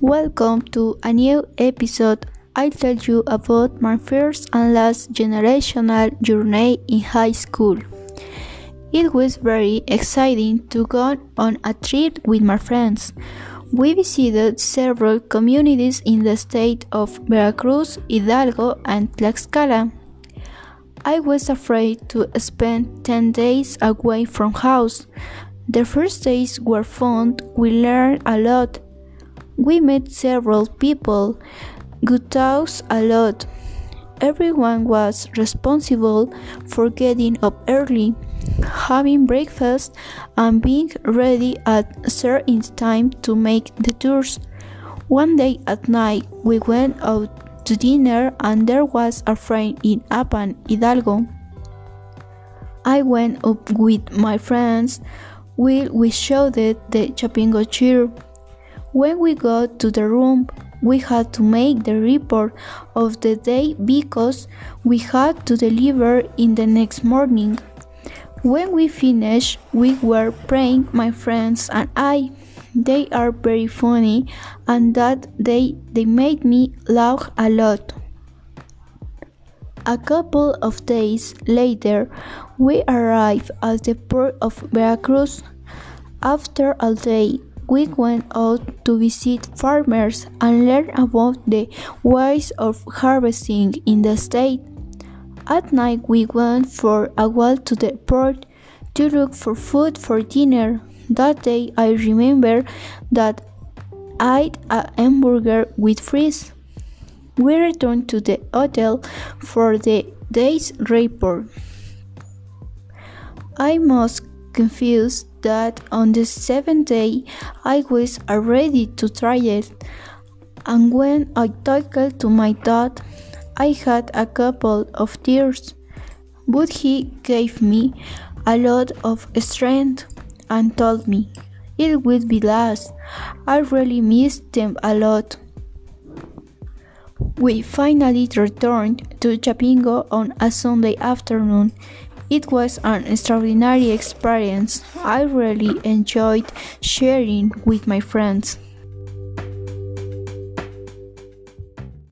Welcome to a new episode. I'll tell you about my first and last generational journey in high school. It was very exciting to go on a trip with my friends. We visited several communities in the state of Veracruz, Hidalgo, and Tlaxcala. I was afraid to spend 10 days away from house. The first days were fun. We learned a lot. We met several people. Good talks a lot. Everyone was responsible for getting up early, having breakfast, and being ready at certain time to make the tours. One day at night, we went out to dinner, and there was a friend in Apan, Hidalgo. I went up with my friends while we showed the Chapingo cheer. When we got to the room, we had to make the report of the day because we had to deliver in the next morning. When we finished, we were praying, my friends and I. They are very funny, and that day they made me laugh a lot. A couple of days later, we arrived at the port of Veracruz. After a day, we went out to visit farmers and learn about the ways of harvesting in the state. At night, we went for a walk to the port to look for food for dinner. That day, I remember that I ate a hamburger with fries. We returned to the hotel for the day's report. I was confused that on the seventh day I was ready to try it, and when I talked to my dad, I had a couple of tears, but he gave me a lot of strength and told me it would be last. I really missed them a lot. We finally returned to Chapingo on a Sunday afternoon. It was an extraordinary experience. I really enjoyed sharing with my friends.